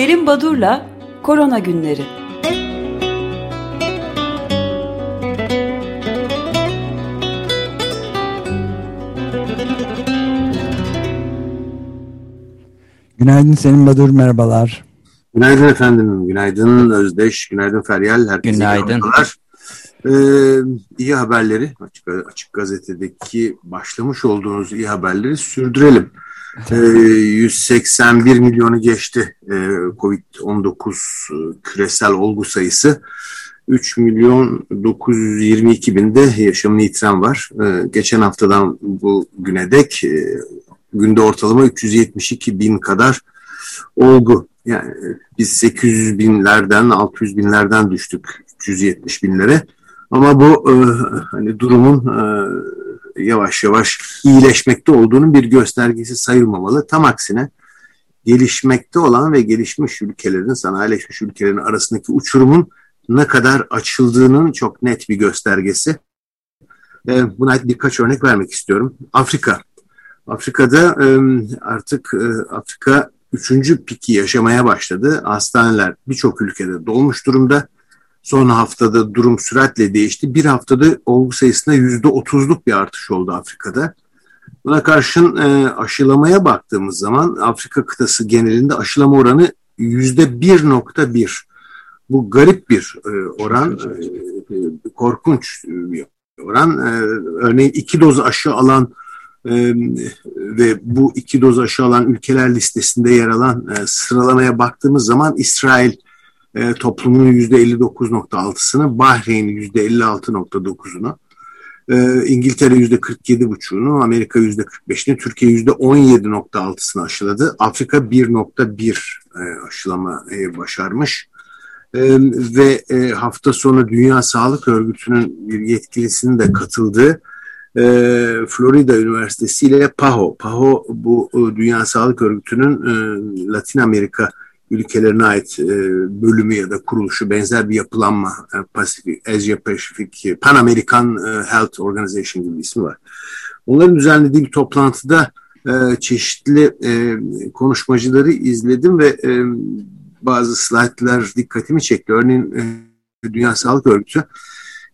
Selim Badur'la Korona Günleri. Günaydın Selim Badur, merhabalar. Günaydın efendim, günaydın Özdeş, günaydın Feryal. Herkese günaydın. Ee, iyi haberleri, açık, açık gazetedeki başlamış olduğunuz iyi haberleri sürdürelim. Ee, 181 milyonu geçti ee, Covid-19 e, küresel olgu sayısı. 3 milyon 922 binde yaşamını yitiren var. Ee, geçen haftadan bu güne dek e, günde ortalama 372 bin kadar olgu. Yani biz 800 binlerden 600 binlerden düştük 370 binlere. Ama bu e, hani durumun e, yavaş yavaş iyileşmekte olduğunun bir göstergesi sayılmamalı. Tam aksine gelişmekte olan ve gelişmiş ülkelerin, sanayileşmiş ülkelerin arasındaki uçurumun ne kadar açıldığının çok net bir göstergesi. E, buna birkaç örnek vermek istiyorum. Afrika. Afrika'da e, artık e, Afrika üçüncü piki yaşamaya başladı. Hastaneler birçok ülkede dolmuş durumda. Son haftada durum süratle değişti. Bir haftada olgu sayısında yüzde otuzluk bir artış oldu Afrika'da. Buna karşın e, aşılamaya baktığımız zaman Afrika kıtası genelinde aşılama oranı yüzde bir nokta bir. Bu garip bir e, oran, e, korkunç bir oran. E, örneğin iki doz aşı alan e, ve bu iki doz aşı alan ülkeler listesinde yer alan e, sıralamaya baktığımız zaman İsrail e, toplumunun %59.6'sını, Bahreyn %56.9'unu, e, İngiltere %47.5'unu, Amerika %45'ini, Türkiye %17.6'sını aşıladı. Afrika 1.1 e, aşılamayı başarmış. E, ve e, hafta sonu Dünya Sağlık Örgütü'nün bir yetkilisinin de katıldığı e, Florida Üniversitesi ile PAHO. PAHO bu e, Dünya Sağlık Örgütü'nün e, Latin Amerika ülkelerine ait e, bölümü ya da kuruluşu benzer bir yapılanma e, Asia Pacific, Pan American e, Health Organization gibi bir ismi var. Onların düzenlediği bir toplantıda e, çeşitli e, konuşmacıları izledim ve e, bazı slaytlar dikkatimi çekti. Örneğin e, Dünya Sağlık Örgütü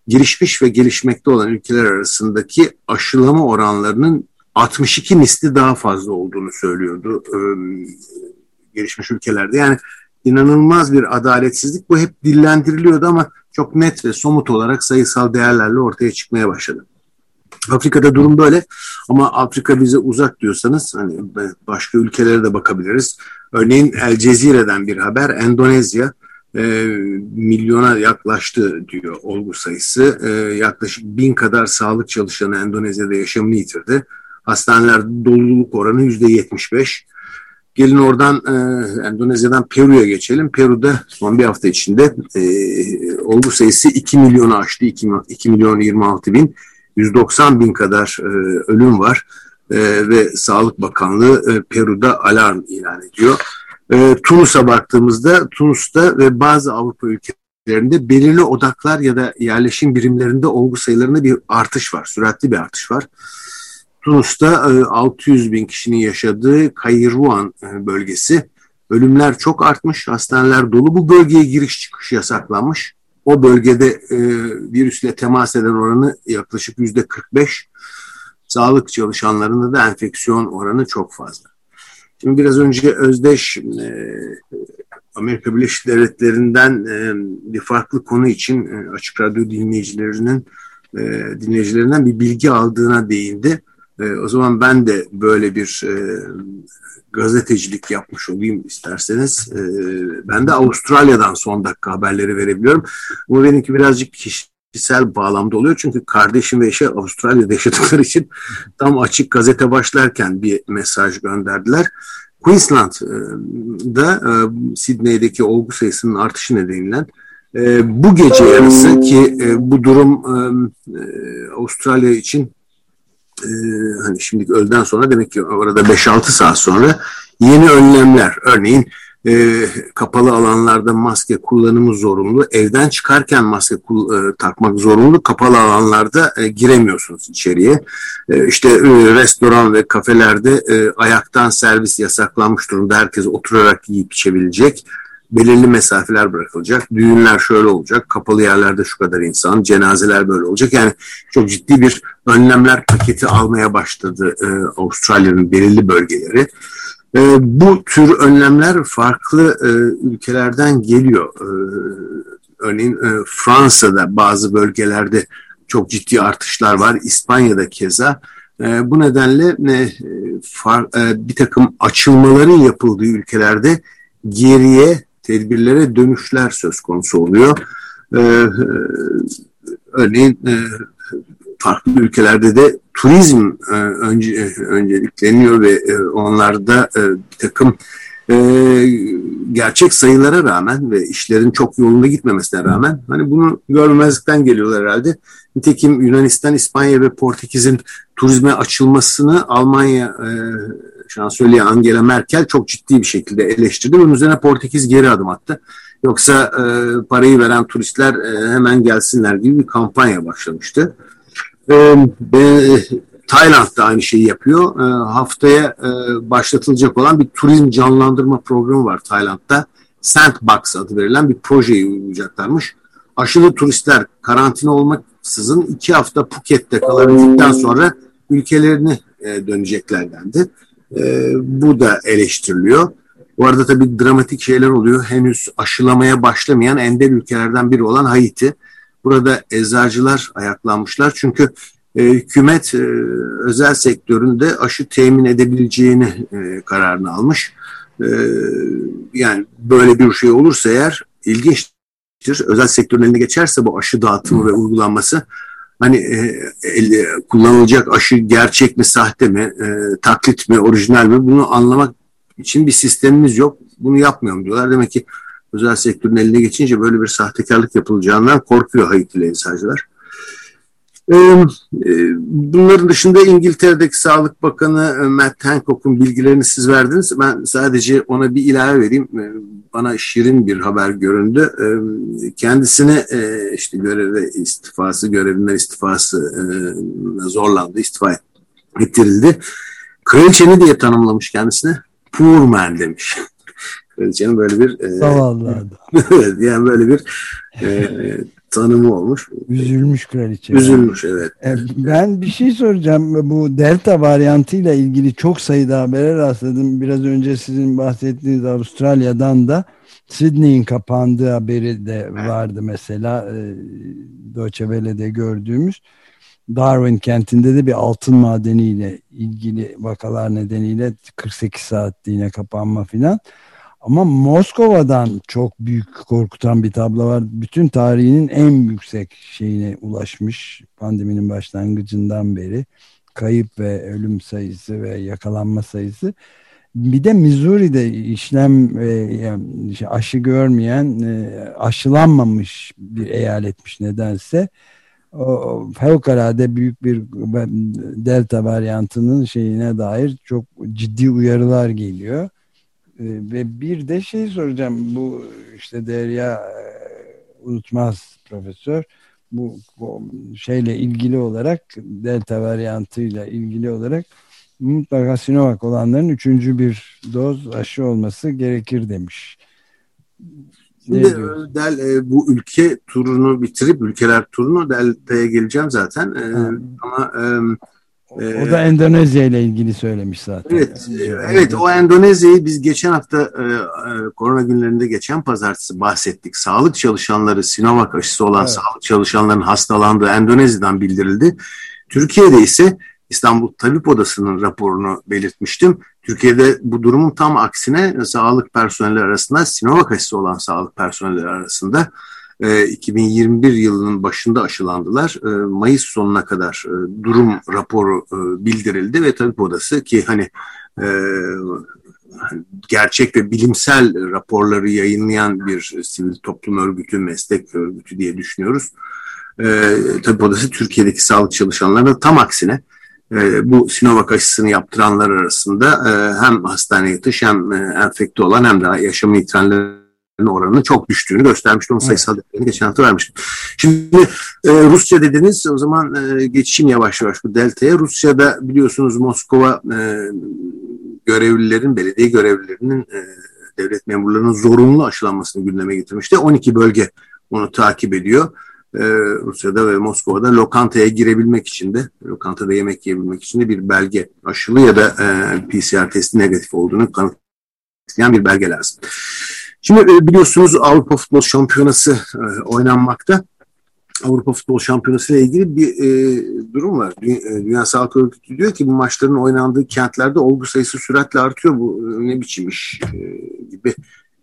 gelişmiş ve gelişmekte olan ülkeler arasındaki aşılama oranlarının 62 misli daha fazla olduğunu söylüyordu e, gelişmiş ülkelerde. Yani inanılmaz bir adaletsizlik bu hep dillendiriliyordu ama çok net ve somut olarak sayısal değerlerle ortaya çıkmaya başladı. Afrika'da durum böyle ama Afrika bize uzak diyorsanız hani başka ülkelere de bakabiliriz. Örneğin El Cezire'den bir haber Endonezya e, milyona yaklaştı diyor olgu sayısı. E, yaklaşık bin kadar sağlık çalışanı Endonezya'da yaşamını yitirdi. Hastaneler doluluk oranı yüzde yetmiş beş. Gelin oradan e, Endonezya'dan Peru'ya geçelim. Peru'da son bir hafta içinde e, olgu sayısı 2 milyonu aştı. 2, 2 milyon 26 bin. 190 bin kadar e, ölüm var. E, ve Sağlık Bakanlığı e, Peru'da alarm ilan ediyor. E, Tunus'a baktığımızda Tunus'ta ve bazı Avrupa ülkelerinde belirli odaklar ya da yerleşim birimlerinde olgu sayılarında bir artış var. Süratli bir artış var. Tunus'ta e, 600 bin kişinin yaşadığı Kairouan e, bölgesi. Ölümler çok artmış, hastaneler dolu. Bu bölgeye giriş çıkış yasaklanmış. O bölgede e, virüsle temas eden oranı yaklaşık yüzde 45. Sağlık çalışanlarında da enfeksiyon oranı çok fazla. Şimdi biraz önce Özdeş e, Amerika Birleşik Devletleri'nden e, bir farklı konu için e, Açık Radyo dinleyicilerinin e, dinleyicilerinden bir bilgi aldığına değindi. E, o zaman ben de böyle bir e, gazetecilik yapmış olayım isterseniz. E, ben de Avustralya'dan son dakika haberleri verebiliyorum. Bu benimki birazcık kişi kişisel bağlamda oluyor. Çünkü kardeşim ve eşi Avustralya'da yaşadıkları için tam açık gazete başlarken bir mesaj gönderdiler. Queensland'da e, Sydney'deki olgu sayısının artışı nedeniyle e, bu gece yarısı ki e, bu durum Avustralya için e, hani şimdi öğleden sonra demek ki orada 5-6 saat sonra yeni önlemler örneğin e, kapalı alanlarda maske kullanımı zorunlu. Evden çıkarken maske e, takmak zorunlu. Kapalı alanlarda e, giremiyorsunuz içeriye. E, işte e, restoran ve kafelerde e, ayaktan servis yasaklanmış durumda. Herkes oturarak yiyip içebilecek belirli mesafeler bırakılacak. Düğünler şöyle olacak. Kapalı yerlerde şu kadar insan. Cenazeler böyle olacak. Yani çok ciddi bir önlemler paketi almaya başladı e, Avustralya'nın belirli bölgeleri. E, bu tür önlemler farklı e, ülkelerden geliyor. E, örneğin e, Fransa'da bazı bölgelerde çok ciddi artışlar var. İspanya'da keza. E, bu nedenle e, far, e, bir takım açılmaların yapıldığı ülkelerde geriye tedbirlere dönüşler söz konusu oluyor. Ee, örneğin e, farklı ülkelerde de turizm e, önce, e, öncelikleniyor ve e, onlarda e, bir takım e, gerçek sayılara rağmen ve işlerin çok yolunda gitmemesine rağmen hani bunu görmezlikten geliyorlar herhalde. Nitekim Yunanistan, İspanya ve Portekiz'in turizme açılmasını Almanya e, şansölye Angela Merkel çok ciddi bir şekilde eleştirdi. Bunun üzerine Portekiz geri adım attı. Yoksa e, parayı veren turistler e, hemen gelsinler gibi bir kampanya başlamıştı. E, e, Tayland da aynı şeyi yapıyor. E, haftaya e, başlatılacak olan bir turizm canlandırma programı var Tayland'da. Sandbox adı verilen bir projeyi uygulayacaklarmış. Aşılı turistler karantina olmaksızın iki hafta Phuket'te kalabildikten sonra ülkelerine e, dönecekler dendi. E, bu da eleştiriliyor. Bu arada tabii dramatik şeyler oluyor. Henüz aşılamaya başlamayan ender ülkelerden biri olan Haiti. Burada eczacılar ayaklanmışlar. Çünkü e, hükümet e, özel sektöründe aşı temin edebileceğini e, kararını almış. E, yani böyle bir şey olursa eğer ilginçtir. Özel sektörün eline geçerse bu aşı dağıtımı ve uygulanması hani e, e, kullanılacak aşı gerçek mi, sahte mi, e, taklit mi, orijinal mi bunu anlamak için bir sistemimiz yok. Bunu yapmıyorum diyorlar. Demek ki özel sektörün eline geçince böyle bir sahtekarlık yapılacağından korkuyor Haitili eczacılar. Bunların dışında İngiltere'deki Sağlık Bakanı Matt Hancock'un bilgilerini siz verdiniz. Ben sadece ona bir ilave vereyim. Bana şirin bir haber göründü. Kendisine işte göreve istifası, görevinden istifası zorlandı, istifa ettirildi. Kraliçeni diye tanımlamış kendisine. Poor man demiş. Kraliçenin böyle bir... Zavallı evet, yani böyle bir tanımı olmuş. Üzülmüş kraliçe. Üzülmüş evet. E, ben bir şey soracağım. Bu delta varyantıyla ilgili çok sayıda habere rastladım. Biraz önce sizin bahsettiğiniz Avustralya'dan da Sydney'in kapandığı haberi de vardı mesela. E, Deutsche Welle'de gördüğümüz. Darwin kentinde de bir altın madeniyle ilgili vakalar nedeniyle 48 saatliğine kapanma filan. Ama Moskova'dan çok büyük korkutan bir tablo var. Bütün tarihinin en yüksek şeyine ulaşmış pandeminin başlangıcından beri. Kayıp ve ölüm sayısı ve yakalanma sayısı. Bir de Missouri'de işlem e, aşı görmeyen, e, aşılanmamış bir eyaletmiş nedense. O, fevkalade büyük bir delta varyantının şeyine dair çok ciddi uyarılar geliyor. Ee, ve bir de şey soracağım bu işte Derya e, unutmaz profesör bu, bu şeyle ilgili olarak delta varyantıyla ilgili olarak mutlaka Sinovac olanların üçüncü bir doz aşı olması gerekir demiş. Şimdi e, Del e, bu ülke turunu bitirip ülkeler turunu Delta'ya geleceğim zaten. E, ama e, o ee, da Endonezya ile ilgili söylemiş zaten. Evet, evet o Endonezya'yı biz geçen hafta e, e, korona günlerinde geçen pazartesi bahsettik. Sağlık çalışanları Sinovac aşısı olan evet. sağlık çalışanların hastalandığı Endonezya'dan bildirildi. Türkiye'de ise İstanbul Tabip Odası'nın raporunu belirtmiştim. Türkiye'de bu durumun tam aksine sağlık personeli arasında Sinovac aşısı olan sağlık personeli arasında 2021 e, yılının başında aşılandılar. E, Mayıs sonuna kadar e, durum raporu bildirildi ve tabip odası ki hani gerçek ve bilimsel raporları yayınlayan bir sivil toplum örgütü, meslek örgütü diye düşünüyoruz. Tabip odası Türkiye'deki sağlık çalışanlarına tam aksine e, bu Sinovac aşısını yaptıranlar arasında e, hem hastaneye yatış hem e, enfekte olan hem de yaşamı yitirenlerin oranının çok düştüğünü göstermişti. Onun sayısal evet. değerini geçen hafta vermiştim. Şimdi e, Rusya dediniz o zaman e, geçeyim yavaş yavaş bu deltaya. Rusya'da biliyorsunuz Moskova e, görevlilerin, belediye görevlilerinin e, devlet memurlarının zorunlu aşılanmasını gündeme getirmişti. 12 bölge onu takip ediyor. Ee, Rusya'da ve Moskova'da lokantaya girebilmek için de, lokantada yemek yiyebilmek için de bir belge aşılı ya da e, PCR testi negatif olduğunu kanıtlayan bir belge lazım. Şimdi e, biliyorsunuz Avrupa Futbol Şampiyonası e, oynanmakta. Avrupa Futbol Şampiyonası ile ilgili bir e, durum var. E, Dünya Sağlık Örgütü diyor ki bu maçların oynandığı kentlerde olgu sayısı süratle artıyor. Bu ne biçim iş e, gibi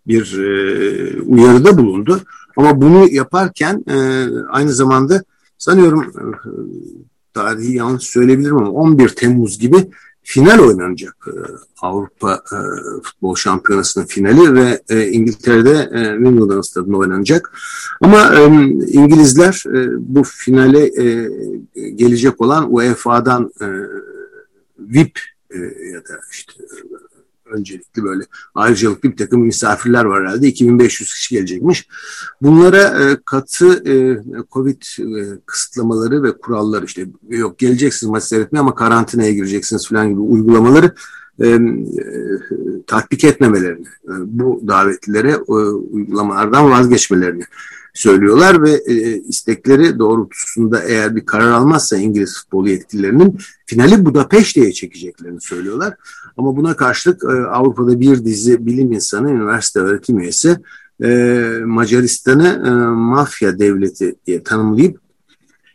bir e, uyarıda bulundu. Ama bunu yaparken e, aynı zamanda sanıyorum e, tarihi yanlış söyleyebilirim ama 11 Temmuz gibi final oynanacak e, Avrupa e, Futbol Şampiyonası'nın finali ve e, İngiltere'de Wimbledon stadında oynanacak. Ama İngilizler bu finale gelecek olan UEFA'dan VIP ya da işte öncelikli böyle ayrıcalıklı bir takım misafirler var herhalde. 2500 kişi gelecekmiş. Bunlara e, katı e, Covid e, kısıtlamaları ve kuralları işte yok geleceksiniz maç seyretmeye ama karantinaya gireceksiniz falan gibi uygulamaları e, e, tatbik etmemelerini, e, bu davetlilere e, uygulamalardan vazgeçmelerini söylüyorlar ve e, istekleri doğrultusunda eğer bir karar almazsa İngiliz futbolu yetkililerinin finali Budapeşte'ye çekeceklerini söylüyorlar. Ama buna karşılık e, Avrupa'da bir dizi bilim insanı, üniversite öğretim üyesi e, Macaristan'ı e, mafya devleti diye tanımlayıp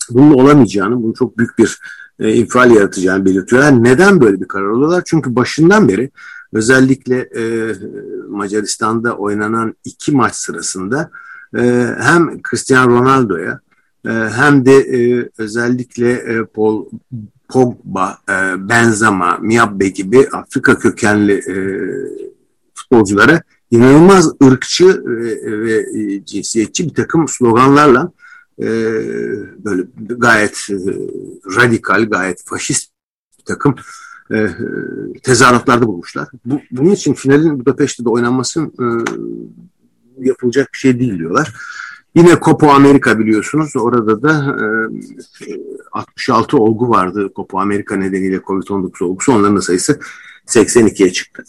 bunun olamayacağını, bunun çok büyük bir e, infial yaratacağını belirtiyorlar. Neden böyle bir karar alıyorlar? Çünkü başından beri özellikle e, Macaristan'da oynanan iki maç sırasında hem Cristiano Ronaldo'ya e, hem de e, özellikle e, Paul Pogba, Benzema, Miabbe gibi Afrika kökenli futbolculara inanılmaz ırkçı ve cinsiyetçi bir takım sloganlarla böyle gayet radikal, gayet faşist bir takım e, tezahüratlarda bulmuşlar. Bu, bunun için finalin Budapeşte'de oynanması e, yapılacak bir şey değil diyorlar. Yine Copa Amerika biliyorsunuz. Orada da e, 66 olgu vardı Copa Amerika nedeniyle Covid-19 olgusu. Onların sayısı 82'ye çıktı.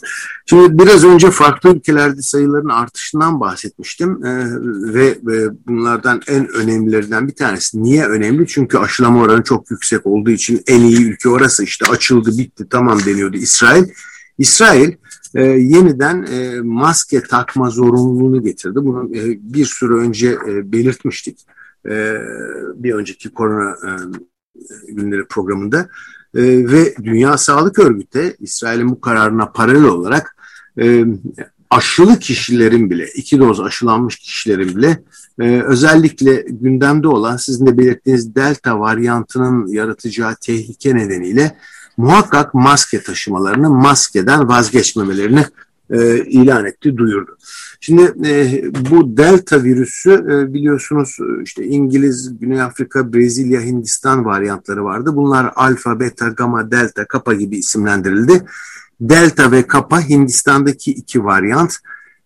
Şimdi biraz önce farklı ülkelerde sayıların artışından bahsetmiştim ee, ve, ve bunlardan en önemlilerinden bir tanesi. Niye önemli? Çünkü aşılama oranı çok yüksek olduğu için en iyi ülke orası işte açıldı bitti tamam deniyordu İsrail. İsrail e, yeniden e, maske takma zorunluluğunu getirdi. Bunu e, bir süre önce e, belirtmiştik. E, bir önceki korona e, günleri programında. E, ve Dünya Sağlık Örgütü İsrail'in bu kararına paralel olarak e, aşılı kişilerin bile, iki doz aşılanmış kişilerin bile e, özellikle gündemde olan sizin de belirttiğiniz delta varyantının yaratacağı tehlike nedeniyle muhakkak maske taşımalarını, maskeden vazgeçmemelerini e, ilan etti, duyurdu. Şimdi e, bu delta virüsü e, biliyorsunuz işte İngiliz, Güney Afrika, Brezilya, Hindistan varyantları vardı. Bunlar alfa, beta, gamma, delta, kappa gibi isimlendirildi. Delta ve kappa Hindistan'daki iki varyant.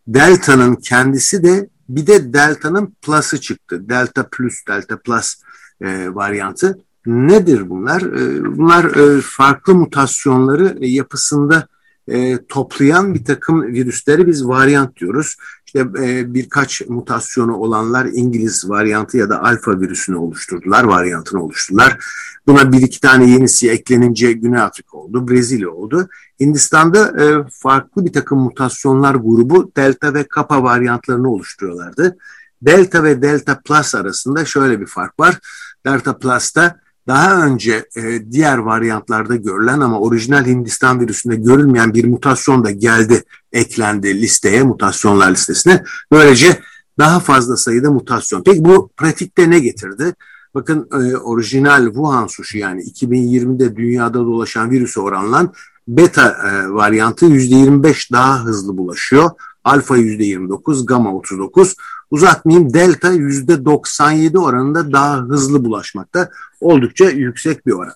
Delta'nın kendisi de bir de delta'nın plus'ı çıktı. Delta plus, delta plus e, varyantı. Nedir bunlar? E, bunlar e, farklı mutasyonları yapısında e, toplayan bir takım virüsleri biz varyant diyoruz. İşte e, birkaç mutasyonu olanlar İngiliz varyantı ya da alfa virüsünü oluşturdular, varyantını oluşturdular. Buna bir iki tane yenisi eklenince Güney Afrika oldu, Brezilya oldu. Hindistan'da e, farklı bir takım mutasyonlar grubu delta ve kappa varyantlarını oluşturuyorlardı. Delta ve delta plus arasında şöyle bir fark var. Delta plus'ta daha önce e, diğer varyantlarda görülen ama orijinal Hindistan virüsünde görülmeyen bir mutasyon da geldi, eklendi listeye, mutasyonlar listesine. Böylece daha fazla sayıda mutasyon. Peki bu pratikte ne getirdi? Bakın e, orijinal Wuhan suşu yani 2020'de dünyada dolaşan virüse oranla beta e, varyantı %25 daha hızlı bulaşıyor. Alfa %29, gamma 39. Uzatmayayım delta %97 oranında daha hızlı bulaşmakta. Oldukça yüksek bir oran.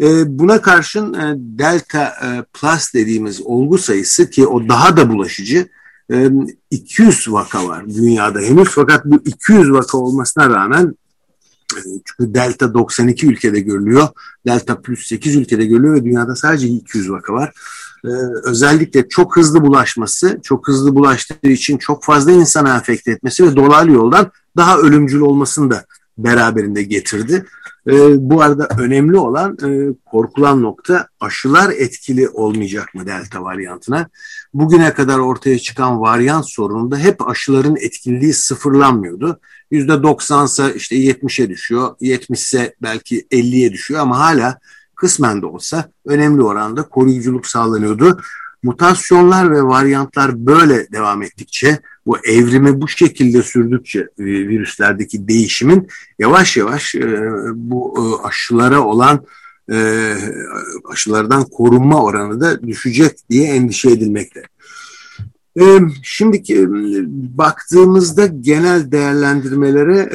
E, buna karşın e, Delta e, Plus dediğimiz olgu sayısı ki o daha da bulaşıcı 200 e, vaka var dünyada henüz fakat bu 200 vaka olmasına rağmen çünkü delta 92 ülkede görülüyor. Delta plus 8 ülkede görülüyor ve dünyada sadece 200 vaka var. Ee, özellikle çok hızlı bulaşması, çok hızlı bulaştığı için çok fazla insana enfekte etmesi ve dolaylı yoldan daha ölümcül olmasını da beraberinde getirdi. E, bu arada önemli olan e, korkulan nokta aşılar etkili olmayacak mı delta varyantına? Bugüne kadar ortaya çıkan varyant sorununda hep aşıların etkililiği sıfırlanmıyordu. %90 ise işte 70'e düşüyor, 70 ise belki 50'ye düşüyor ama hala kısmen de olsa önemli oranda koruyuculuk sağlanıyordu. Mutasyonlar ve varyantlar böyle devam ettikçe, bu evrimi bu şekilde sürdükçe e, virüslerdeki değişimin yavaş yavaş e, bu e, aşılara olan aşılardan korunma oranı da düşecek diye endişe edilmekte. Şimdiki baktığımızda genel değerlendirmelere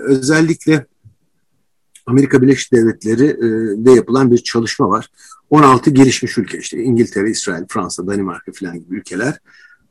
özellikle Amerika Birleşik Devletleri de yapılan bir çalışma var. 16 gelişmiş ülke işte İngiltere, İsrail, Fransa, Danimarka falan gibi ülkeler.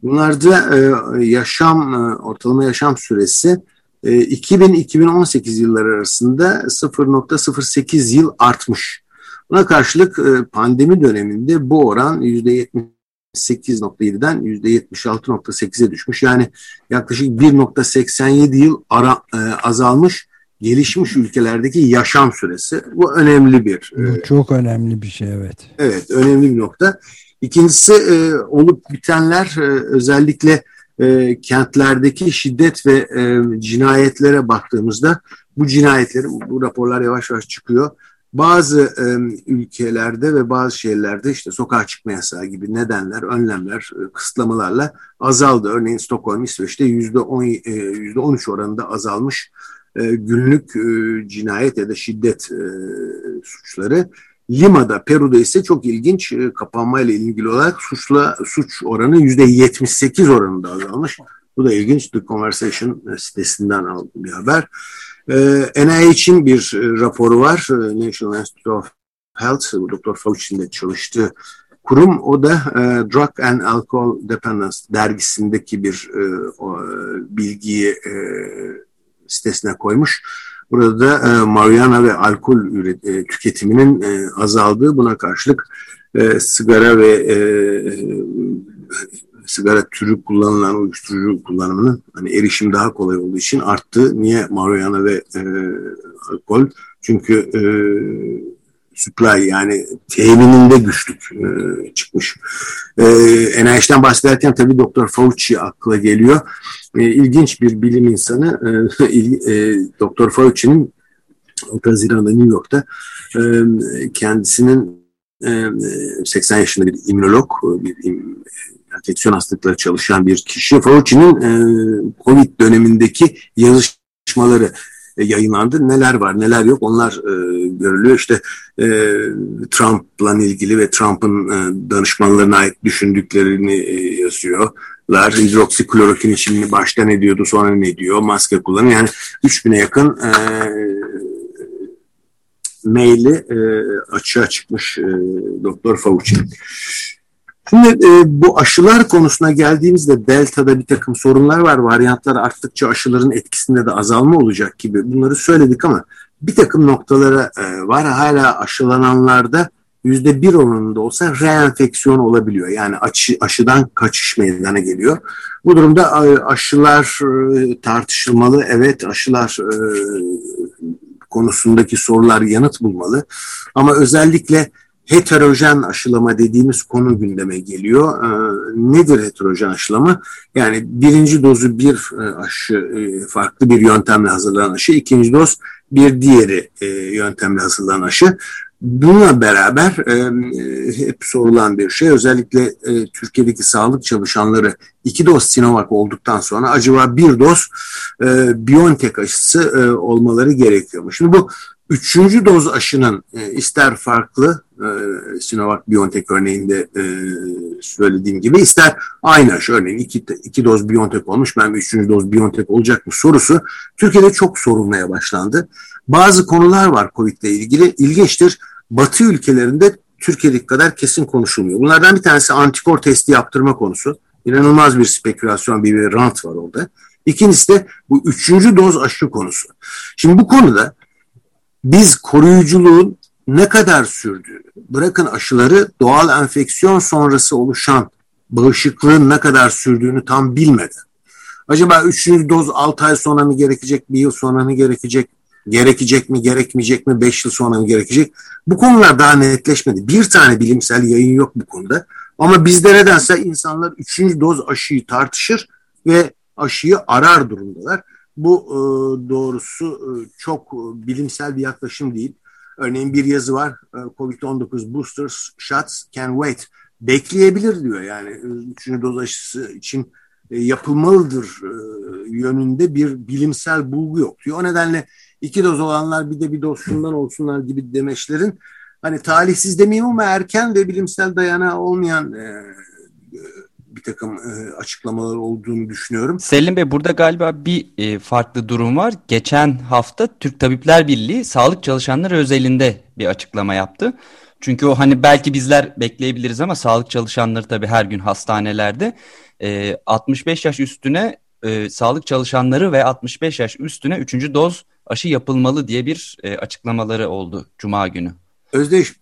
Bunlarda e, yaşam e, ortalama yaşam süresi e, 2000-2018 yılları arasında 0.08 yıl artmış. Buna karşılık e, pandemi döneminde bu oran %78.7'den %76.8'e düşmüş. Yani yaklaşık 1.87 yıl ara, e, azalmış gelişmiş ülkelerdeki yaşam süresi. Bu önemli bir. Bu e, çok önemli bir şey evet. Evet önemli bir nokta. İkincisi e, olup bitenler e, özellikle e, kentlerdeki şiddet ve e, cinayetlere baktığımızda bu cinayetlerin bu raporlar yavaş yavaş çıkıyor. Bazı e, ülkelerde ve bazı şehirlerde işte sokağa çıkma yasağı gibi nedenler, önlemler, e, kısıtlamalarla azaldı. Örneğin Stockholm, İsveç'te yüzde on, yüzde on üç oranında azalmış e, günlük e, cinayet ya da şiddet e, suçları. Lima'da, Peru'da ise çok ilginç e, kapanmayla ilgili olarak suçla suç oranı yüzde 78 oranında azalmış. Bu da ilginç. The Conversation sitesinden aldım bir haber. E, NIH'in bir raporu var. National Institute of Health, Dr. Fauci'nin de çalıştığı kurum. O da e, Drug and Alcohol Dependence dergisindeki bir e, o, bilgiyi e, sitesine koymuş. Burada e, marihuana ve alkol üret, e, tüketiminin e, azaldığı buna karşılık e, sigara ve e, sigara türü kullanılan uyuşturucu kullanımının hani erişim daha kolay olduğu için arttı. Niye marihuana ve e, alkol? Çünkü e, supply yani temininde güçlük e, çıkmış. E, NIH'den bahsederken tabii Doktor Fauci akla geliyor. E, ilginç bir bilim insanı e, e, Doktor Fauci'nin 6 Haziran'da New York'ta e, kendisinin e, 80 yaşında bir immünolog, bir im, enfeksiyon hastalıkları çalışan bir kişi. Fauci'nin e, Covid dönemindeki yazışmaları e, yayınlandı. Neler var neler yok onlar e, görülüyor. İşte e, Trump'la ilgili ve Trump'ın e, danışmanlarına ait düşündüklerini e, yazıyorlar. Hidroksiklorokin için başta ne diyordu sonra ne diyor maske kullanıyor. Yani 3000'e yakın e, maili e, açığa çıkmış e, Doktor Fauci. Şimdi e, bu aşılar konusuna geldiğimizde Delta'da bir takım sorunlar var. Varyantlar arttıkça aşıların etkisinde de azalma olacak gibi bunları söyledik ama bir takım noktalara e, var. Hala aşılananlarda yüzde bir oranında olsa reenfeksiyon olabiliyor. Yani aşı, aşıdan kaçış meydana geliyor. Bu durumda e, aşılar e, tartışılmalı. Evet aşılar e, konusundaki sorular yanıt bulmalı. Ama özellikle heterojen aşılama dediğimiz konu gündeme geliyor. E, nedir heterojen aşılama? Yani birinci dozu bir e, aşı e, farklı bir yöntemle hazırlanan aşı, ikinci doz bir diğeri e, yöntemle hazırlanan aşı. Bununla beraber hep sorulan bir şey özellikle Türkiye'deki sağlık çalışanları iki doz Sinovac olduktan sonra acaba bir doz BioNTech aşısı olmaları gerekiyor mu? Şimdi bu Üçüncü doz aşının e, ister farklı e, Sinovac BioNTech örneğinde e, söylediğim gibi ister aynı aşı örneğin iki, iki doz BioNTech olmuş ben üçüncü doz BioNTech olacak mı sorusu Türkiye'de çok sorulmaya başlandı. Bazı konular var COVID ile ilgili ilginçtir. Batı ülkelerinde Türkiye'deki kadar kesin konuşulmuyor. Bunlardan bir tanesi antikor testi yaptırma konusu. İnanılmaz bir spekülasyon, bir, bir rant var orada. İkincisi de bu üçüncü doz aşı konusu. Şimdi bu konuda biz koruyuculuğun ne kadar sürdüğünü, bırakın aşıları doğal enfeksiyon sonrası oluşan bağışıklığın ne kadar sürdüğünü tam bilmeden. Acaba üçüncü doz 6 ay sonra mı gerekecek, bir yıl sonra mı gerekecek, gerekecek mi, gerekmeyecek mi, 5 yıl sonra mı gerekecek? Bu konular daha netleşmedi. Bir tane bilimsel yayın yok bu konuda. Ama bizde nedense insanlar üçüncü doz aşıyı tartışır ve aşıyı arar durumdalar. Bu e, doğrusu e, çok e, bilimsel bir yaklaşım değil. Örneğin bir yazı var. E, Covid-19 booster shots can wait. Bekleyebilir diyor yani. Üçüncü doz aşısı için yapılmalıdır yönünde bir bilimsel bulgu yok diyor. O nedenle iki doz olanlar bir de bir doz şundan olsunlar gibi demeçlerin hani talihsiz demeyeyim ama erken ve bilimsel dayanağı olmayan takım e, açıklamalar olduğunu düşünüyorum. Selim Bey burada galiba bir e, farklı durum var. Geçen hafta Türk Tabipler Birliği sağlık çalışanları özelinde bir açıklama yaptı. Çünkü o hani belki bizler bekleyebiliriz ama sağlık çalışanları tabii her gün hastanelerde e, 65 yaş üstüne e, sağlık çalışanları ve 65 yaş üstüne 3. doz aşı yapılmalı diye bir e, açıklamaları oldu Cuma günü. Özdeş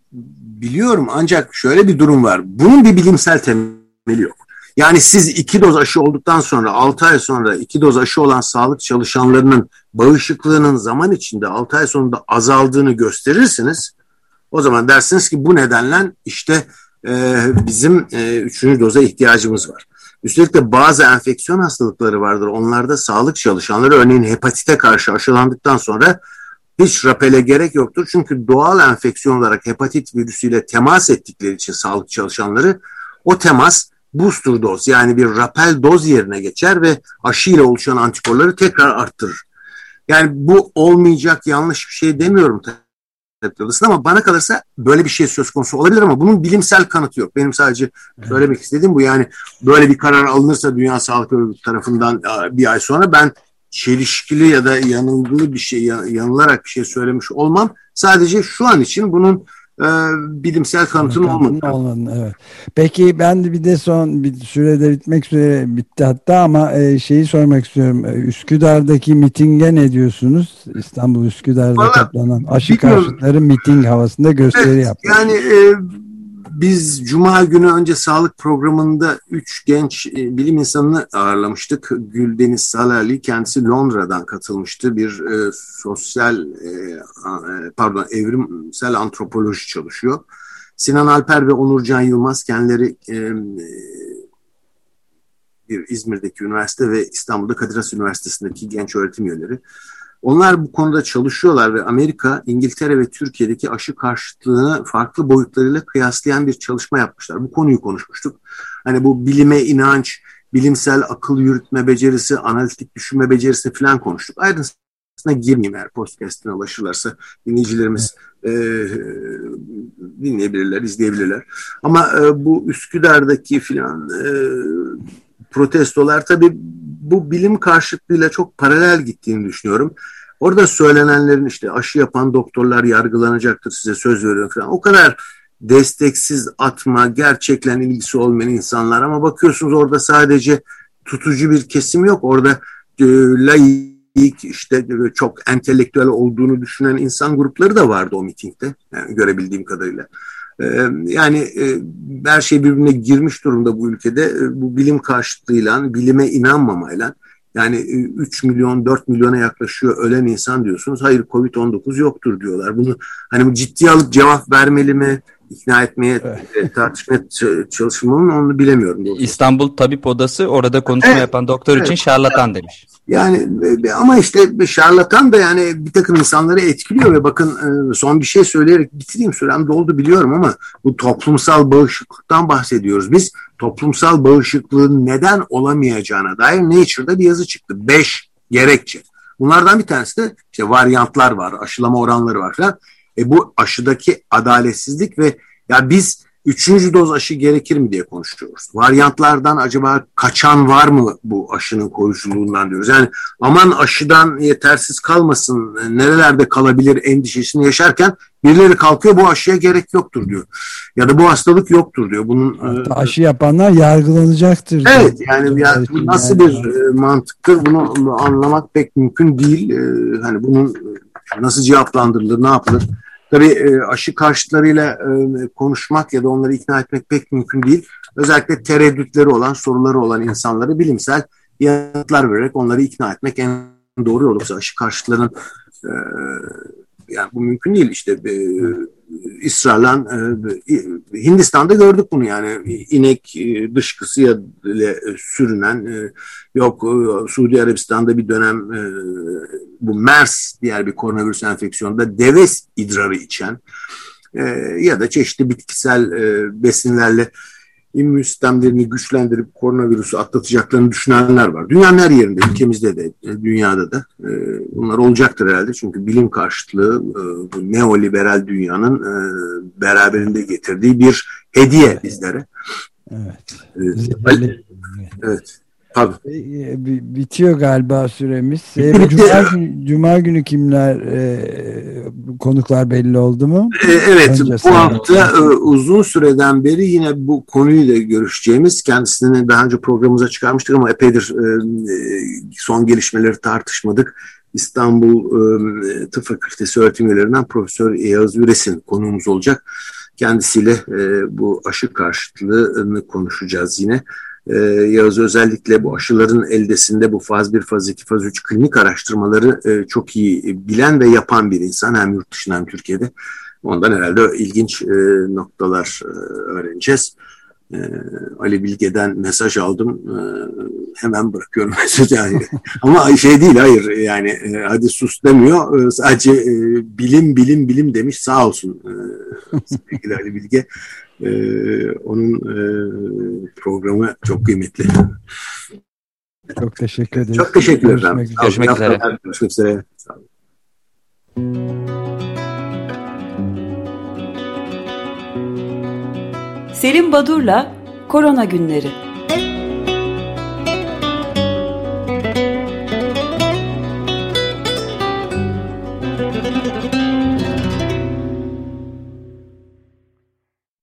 biliyorum ancak şöyle bir durum var. Bunun bir bilimsel temeli yok. Yani siz iki doz aşı olduktan sonra 6 ay sonra iki doz aşı olan sağlık çalışanlarının bağışıklığının zaman içinde 6 ay sonunda azaldığını gösterirsiniz. O zaman dersiniz ki bu nedenle işte e, bizim e, üçüncü doza ihtiyacımız var. Üstelik de bazı enfeksiyon hastalıkları vardır. Onlarda sağlık çalışanları örneğin hepatite karşı aşılandıktan sonra hiç rapele gerek yoktur. Çünkü doğal enfeksiyon olarak hepatit virüsüyle temas ettikleri için sağlık çalışanları o temas booster doz yani bir rapel doz yerine geçer ve aşı ile oluşan antikorları tekrar arttırır. Yani bu olmayacak yanlış bir şey demiyorum Tetralasın ama bana kalırsa böyle bir şey söz konusu olabilir ama bunun bilimsel kanıtı yok. Benim sadece söylemek istediğim bu yani böyle bir karar alınırsa Dünya Sağlık Örgütü tarafından bir ay sonra ben çelişkili ya da yanılgılı bir şey yanılarak bir şey söylemiş olmam. Sadece şu an için bunun e, bilimsel kanıtın olmadı. olmadı. Evet. Peki ben de bir de son bir sürede bitmek üzere bitti hatta ama e, şeyi sormak istiyorum. E, Üsküdar'daki mitinge ne diyorsunuz? İstanbul Üsküdar'da Vallahi, toplanan aşı karşıtları miting havasında gösteri evet, yaptı. Yani e, biz Cuma günü önce sağlık programında üç genç e, bilim insanını ağırlamıştık. Güldeniz Salerli kendisi Londra'dan katılmıştı. Bir e, sosyal e, e, pardon evrimsel antropoloji çalışıyor. Sinan Alper ve Onurcan Yılmaz kendileri e, bir İzmir'deki üniversite ve İstanbul'da Kadir Has Üniversitesi'ndeki genç öğretim üyeleri. Onlar bu konuda çalışıyorlar ve Amerika, İngiltere ve Türkiye'deki aşı karşıtlığını farklı boyutlarıyla kıyaslayan bir çalışma yapmışlar. Bu konuyu konuşmuştuk. Hani bu bilime inanç, bilimsel akıl yürütme becerisi, analitik düşünme becerisi falan konuştuk. Ayrıntısına girmeyeyim eğer podcastine ulaşırlarsa dinleyicilerimiz e, dinleyebilirler, izleyebilirler. Ama e, bu Üsküdar'daki filan e, protestolar tabii bu bilim karşıtlığıyla çok paralel gittiğini düşünüyorum. Orada söylenenlerin işte aşı yapan doktorlar yargılanacaktır size söz veriyorum falan. O kadar desteksiz atma, gerçekten ilgisi olmayan insanlar ama bakıyorsunuz orada sadece tutucu bir kesim yok. Orada e, laik işte çok entelektüel olduğunu düşünen insan grupları da vardı o mitingde yani görebildiğim kadarıyla. Ee, yani e, her şey birbirine girmiş durumda bu ülkede. Ee, bu bilim karşıtlığıyla, bilime inanmamayla yani 3 e, milyon 4 milyona yaklaşıyor ölen insan diyorsunuz. Hayır Covid-19 yoktur diyorlar. Bunu hani ciddiye alıp cevap vermeli mi? İkna etmeye, evet. tartışmaya çalışılmalı mı onu bilemiyorum. İstanbul Tabip Odası orada konuşma evet. yapan doktor evet. için şarlatan demiş. Yani e, ama işte şarlatan da yani bir takım insanları etkiliyor ve bakın e, son bir şey söyleyerek bitireyim sürem doldu biliyorum ama bu toplumsal bağışıklıktan bahsediyoruz. Biz toplumsal bağışıklığın neden olamayacağına dair Nature'da bir yazı çıktı. Beş gerekçe. Bunlardan bir tanesi de işte varyantlar var, aşılama oranları var falan. E bu aşıdaki adaletsizlik ve ya biz üçüncü doz aşı gerekir mi diye konuşuyoruz. Varyantlardan acaba kaçan var mı bu aşının koruyuculuğundan diyoruz. Yani aman aşıdan yetersiz kalmasın, nerelerde kalabilir endişesini yaşarken birileri kalkıyor bu aşıya gerek yoktur diyor. Ya da bu hastalık yoktur diyor. Bunun Hatta aşı yapanlar yargılanacaktır. Evet yani, yani bu nasıl bir mantıktır bunu anlamak pek mümkün değil. Hani bunun nasıl cevaplandırılır, ne yapılır? Tabii e, aşı karşıtlarıyla e, konuşmak ya da onları ikna etmek pek mümkün değil. Özellikle tereddütleri olan, soruları olan insanları bilimsel yanıtlar vererek onları ikna etmek en doğru yolu. Aşı karşıtların e, yani bu mümkün değil işte e, İsrail'den e, Hindistan'da gördük bunu yani. İnek e, dışkısı ile sürünen e, yok e, Suudi Arabistan'da bir dönem e, bu MERS diğer bir koronavirüs enfeksiyonunda deve idrarı içen e, ya da çeşitli bitkisel e, besinlerle immün sistemlerini güçlendirip koronavirüsü atlatacaklarını düşünenler var. Dünyanın her yerinde, ülkemizde de, e, dünyada da e, bunlar olacaktır herhalde. Çünkü bilim karşıtlığı e, bu neoliberal dünyanın beraberinde getirdiği bir hediye bizlere. Evet. Evet. evet. Tabii. E, bitiyor galiba süremiz. E, Cuma, Cuma günü kimler e, konuklar belli oldu mu? E, evet Önce bu hafta e, uzun süreden beri yine bu konuyla görüşeceğimiz kendisini daha önce programımıza çıkarmıştık ama epeydir e, son gelişmeleri tartışmadık. İstanbul e, Tıp Fakültesi öğretim üyelerinden Profesör Yağız Üres'in konuğumuz olacak. Kendisiyle e, bu aşı karşıtlığını konuşacağız yine. Ee, Yağız özellikle bu aşıların eldesinde bu faz 1, faz 2, faz 3 klinik araştırmaları e, çok iyi bilen ve yapan bir insan hem yurt dışında hem Türkiye'de. Ondan herhalde ilginç e, noktalar e, öğreneceğiz. Ali Bilge'den mesaj aldım. hemen bırakıyorum mesajı. Yani. Ama şey değil hayır yani hadi sus demiyor. sadece bilim bilim bilim demiş sağ olsun sevgili Ali Bilge. Ee, onun e, programı çok kıymetli. Çok teşekkür ederim. Çok teşekkür ederim. Görüşmek, Görüşmek üzere. Görüşmek üzere. Selim Badur'la Korona Günleri